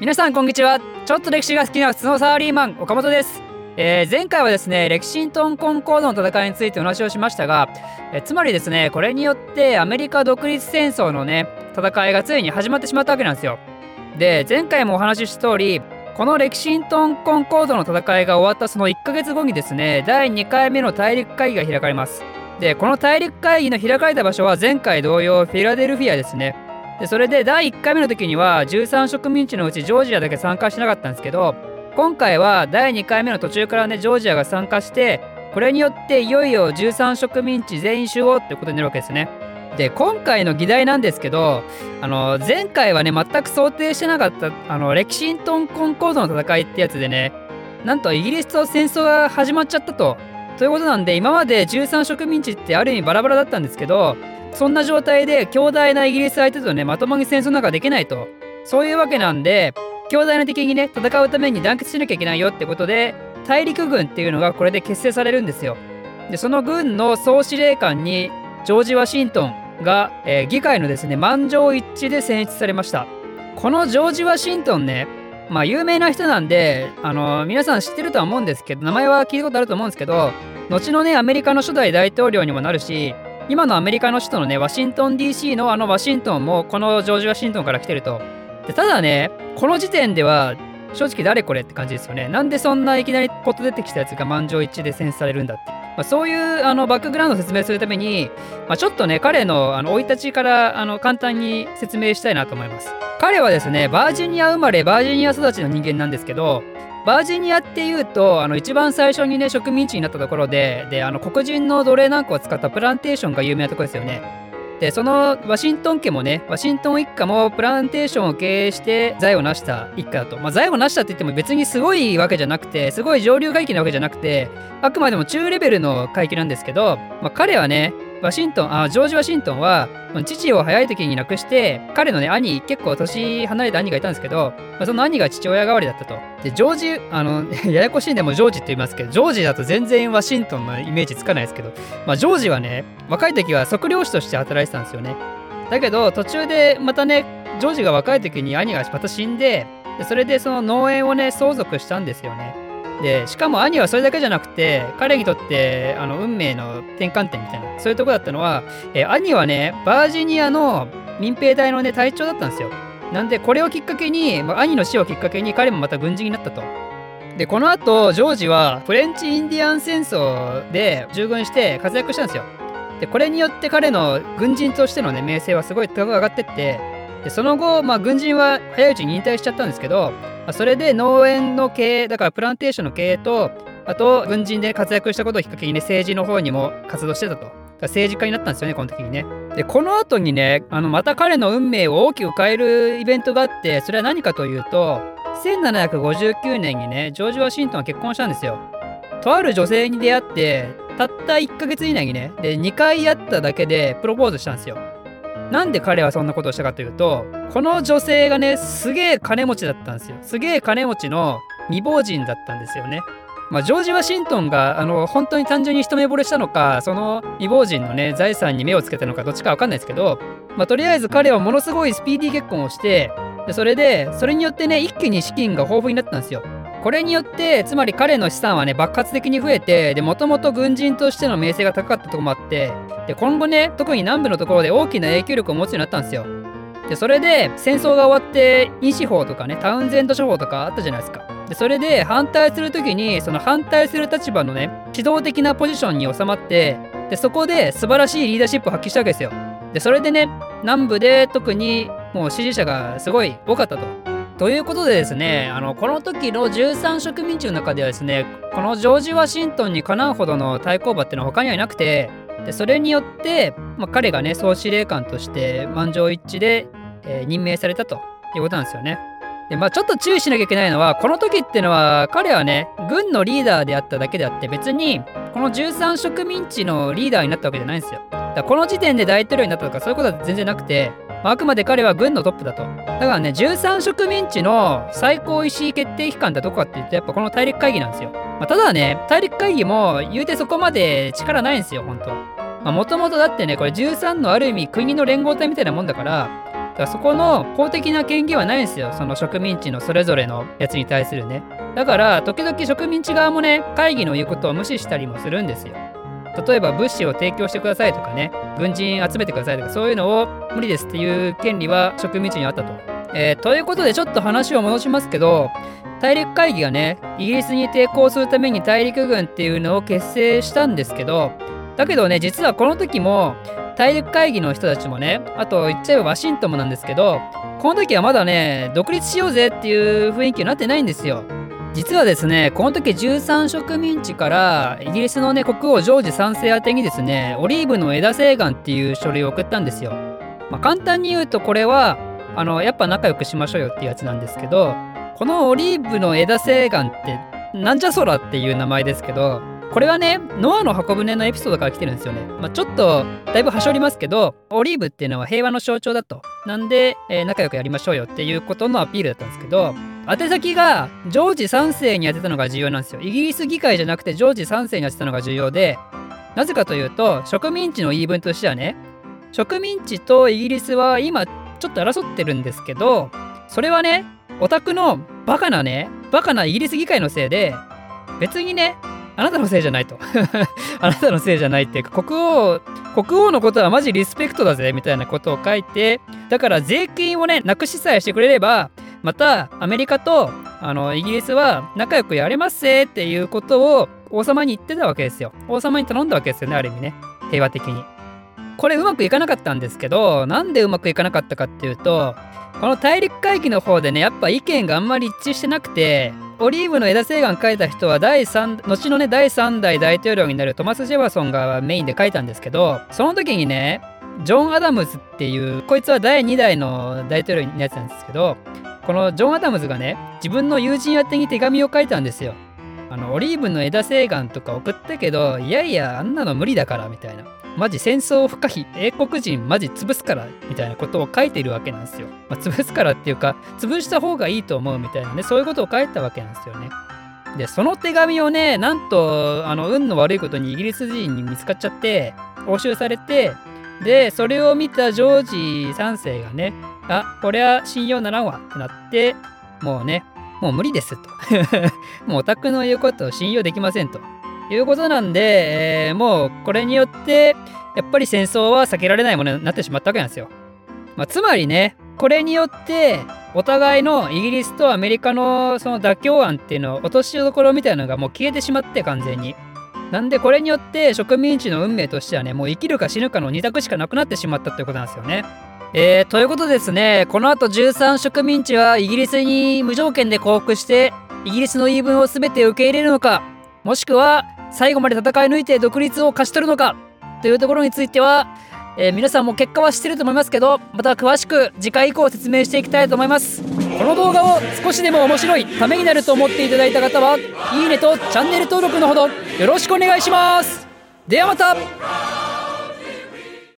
皆さんこんにちは。ちょっと歴史が好きな普通のサラリーマン岡本です。えー、前回はですねレキシントンコンコードの戦いについてお話をしましたが、えー、つまりですねこれによってアメリカ独立戦争のね戦いがついに始まってしまったわけなんですよ。で前回もお話しした通りこのレキシントンコンコードの戦いが終わったその1ヶ月後にですね第2回目の大陸会議が開かれます。でこの大陸会議の開かれた場所は前回同様フィラデルフィアですね。でそれで第1回目の時には13植民地のうちジョージアだけ参加しなかったんですけど今回は第2回目の途中からねジョージアが参加してこれによっていよいよ13植民地全員集合ってことになるわけですね。で今回の議題なんですけどあの前回はね全く想定してなかったあのレキシントンコンコードの戦いってやつでねなんとイギリスと戦争が始まっちゃったと。ということなんで今まで13植民地ってある意味バラバラだったんですけどそんな状態で強大なイギリス相手とねまともに戦争なんかできないと。そういうわけなんで強大な敵にね戦うために団結しなきゃいけないよってことで大陸軍っていうのがこれで結成されるんですよ。でその軍の総司令官にジョージ・ワシントンが、えー、議会のですね満場一致で選出されました。このジョージ・ワシントンねまあ有名な人なんであの皆さん知ってるとは思うんですけど名前は聞いたことあると思うんですけど後のねアメリカの初代大統領にもなるし今のアメリカの首都のねワシントン DC のあのワシントンもこのジョージ・ワシントンから来てるとでただねこの時点では正直誰これって感じですよね。なんでそんないきなりポッと出てきたやつが満場一致で選出されるんだって。まあ、そういうあのバックグラウンドを説明するために、まあ、ちょっとね、彼の生い立ちからあの簡単に説明したいなと思います。彼はですね、バージニア生まれ、バージニア育ちの人間なんですけど、バージニアっていうと、あの一番最初にね、植民地になったところで、で、あの黒人の奴隷なんかを使ったプランテーションが有名なところですよね。でそのワシントン家もねワシントン一家もプランテーションを経営して財を成した一家だと、まあ、財を成したって言っても別にすごいわけじゃなくてすごい上流階級なわけじゃなくてあくまでも中レベルの階級なんですけど、まあ、彼はねワシントン、あ、ジョージ・ワシントンは、父を早い時に亡くして、彼のね、兄、結構年離れた兄がいたんですけど、まあ、その兄が父親代わりだったと。で、ジョージ、あの、ややこしいんでもジョージって言いますけど、ジョージだと全然ワシントンのイメージつかないですけど、まあ、ジョージはね、若い時は測量士として働いてたんですよね。だけど、途中でまたね、ジョージが若い時に兄がまた死んで、でそれでその農園をね、相続したんですよね。でしかも兄はそれだけじゃなくて彼にとってあの運命の転換点みたいなそういうとこだったのは、え兄はねバージニアの民兵隊のね隊長だったんですよ。なんでこれをきっかけに、まあ、兄の死をきっかけに彼もまた軍人になったと。でこの後ジョージはフレンチ・インディアン戦争で従軍して活躍したんですよ。でこれによって彼の軍人としてのね名声はすごい高く上がってってでその後、まあ、軍人は早いうちに引退しちゃったんですけどそれで農園の経営、だからプランテーションの経営と、あと軍人で活躍したことをきっかけにね、政治の方にも活動してたと。政治家になったんですよね、この時にね。で、この後にね、あのまた彼の運命を大きく変えるイベントがあって、それは何かというと、1759年にね、ジョージ・ワシントンは結婚したんですよ。とある女性に出会って、たった1ヶ月以内にね、で、2回会っただけでプロポーズしたんですよ。なんで彼はそんなことをしたかというと、この女性がね、すげえ金持ちだったんですよ。すげえ金持ちの未亡人だったんですよね。まあ、ジョージ・ワシントンがあの本当に単純に一目惚れしたのか、その未亡人のね、財産に目をつけたのか、どっちかわかんないですけど、まあ、とりあえず彼はものすごいスピーディー結婚をして、でそれで、それによってね、一気に資金が豊富になったんですよ。これによって、つまり彼の資産はね、爆発的に増えて、で、もともと軍人としての名声が高かったとこもあって、で、今後ね、特に南部のところで大きな影響力を持つようになったんですよ。で、それで、戦争が終わって、イン司法とかね、タウンゼンド処方とかあったじゃないですか。で、それで反対するときに、その反対する立場のね、指導的なポジションに収まって、で、そこで素晴らしいリーダーシップを発揮したわけですよ。で、それでね、南部で特にもう支持者がすごい多かったと。ということでですね、あのこの時の13植民地の中ではですね、このジョージ・ワシントンにかなうほどの対抗馬っていうのは他にはいなくて、でそれによって、まあ、彼がね、総司令官として満場一致で、えー、任命されたということなんですよね。で、まあ、ちょっと注意しなきゃいけないのは、この時っていうのは、彼はね、軍のリーダーであっただけであって、別に、この13植民地のリーダーになったわけじゃないんですよ。だこの時点で大統領になったとか、そういうことは全然なくて、あくまで彼は軍のトップだと。だからね、13植民地の最高意思決定機関ってどこかっていうと、やっぱこの大陸会議なんですよ。まあ、ただね、大陸会議も言うてそこまで力ないんですよ、本当もともとだってね、これ13のある意味国の連合体みたいなもんだから、だからそこの公的な権限はないんですよその植民地のそれぞれのやつに対するねだから時々植民地側もね会議の言うことを無視したりもするんですよ例えば物資を提供してくださいとかね軍人集めてくださいとかそういうのを無理ですっていう権利は植民地にあったと。えー、ということでちょっと話を戻しますけど大陸会議がねイギリスに抵抗するために大陸軍っていうのを結成したんですけどだけどね実はこの時も大陸会議の人たちもねあと言っちゃえばワシントンもなんですけどこの時はまだね独立しようぜっていう雰囲気になってないんですよ。実はですねこの時13植民地からイギリスのね国王ジョージ3世宛てにですねオリーブの枝請願っていう書類を送ったんですよ。まあ、簡単に言うとこれはあのやっぱ仲良くしましょうよっていうやつなんですけどこのオリーブの枝請願ってなんじゃそらっていう名前ですけどこれはねノアの箱舟のエピソードから来てるんですよね。まあ、ちょっとだいぶはしょりますけどオリーブっていうのは平和の象徴だと。なんで、えー、仲良くやりましょうよっていうことのアピールだったんですけど宛先がジョージ3世に当てたのが重要なんですよ。イギリス議会じゃなくてジョージ3世に当てたのが重要で、なぜかというと、植民地の言い分としてはね、植民地とイギリスは今ちょっと争ってるんですけど、それはね、オタクのバカなね、バカなイギリス議会のせいで、別にね、あなたのせいじゃないと。あなたのせいじゃないっていうか、国王、国王のことはマジリスペクトだぜ、みたいなことを書いて、だから税金をね、なくしさえしてくれれば、またアメリカとあのイギリスは仲良くやれますぜっていうことを王様に言ってたわけですよ。王様に頼んだわけですよね、ある意味ね。平和的に。これうまくいかなかったんですけど、なんでうまくいかなかったかっていうと、この大陸会議の方でね、やっぱ意見があんまり一致してなくて、オリーブの枝請願書いた人は第3後のね第3代大統領になるトマス・ジェファソンがメインで書いたんですけどその時にねジョン・アダムズっていうこいつは第2代の大統領のやつなんですけどこのジョン・アダムズがね自分の友人宛てに手紙を書いたんですよ。あのオリーブの枝請願とか送ったけどいやいやあんなの無理だからみたいなマジ戦争不可避英国人マジ潰すからみたいなことを書いてるわけなんですよ。まあ、潰すからっていうか潰した方がいいと思うみたいなねそういうことを書いたわけなんですよね。でその手紙をねなんとあの運の悪いことにイギリス人に見つかっちゃって押収されてでそれを見たジョージ3世がねあこれは信用ならんわってなってもうねもう無理ですと もうオタクの言うことを信用できませんということなんで、えー、もうこれによってやっぱり戦争は避けられないものになってしまったわけなんですよ。まあ、つまりねこれによってお互いのイギリスとアメリカのその妥協案っていうのを落としどころみたいなのがもう消えてしまって完全に。なんでこれによって植民地の運命としてはねもう生きるか死ぬかの2択しかなくなってしまったということなんですよね。えー、ということですね。この後13植民地はイギリスに無条件で降伏してイギリスの言い分を全て受け入れるのかもしくは最後まで戦い抜いて独立を勝ち取るのかというところについては、えー、皆さんも結果は知ってると思いますけどまた詳しく次回以降説明していきたいと思います。この動画を少しでも面白いためになると思っていただいた方はいいねとチャンネル登録のほどよろしくお願いします。ではまた。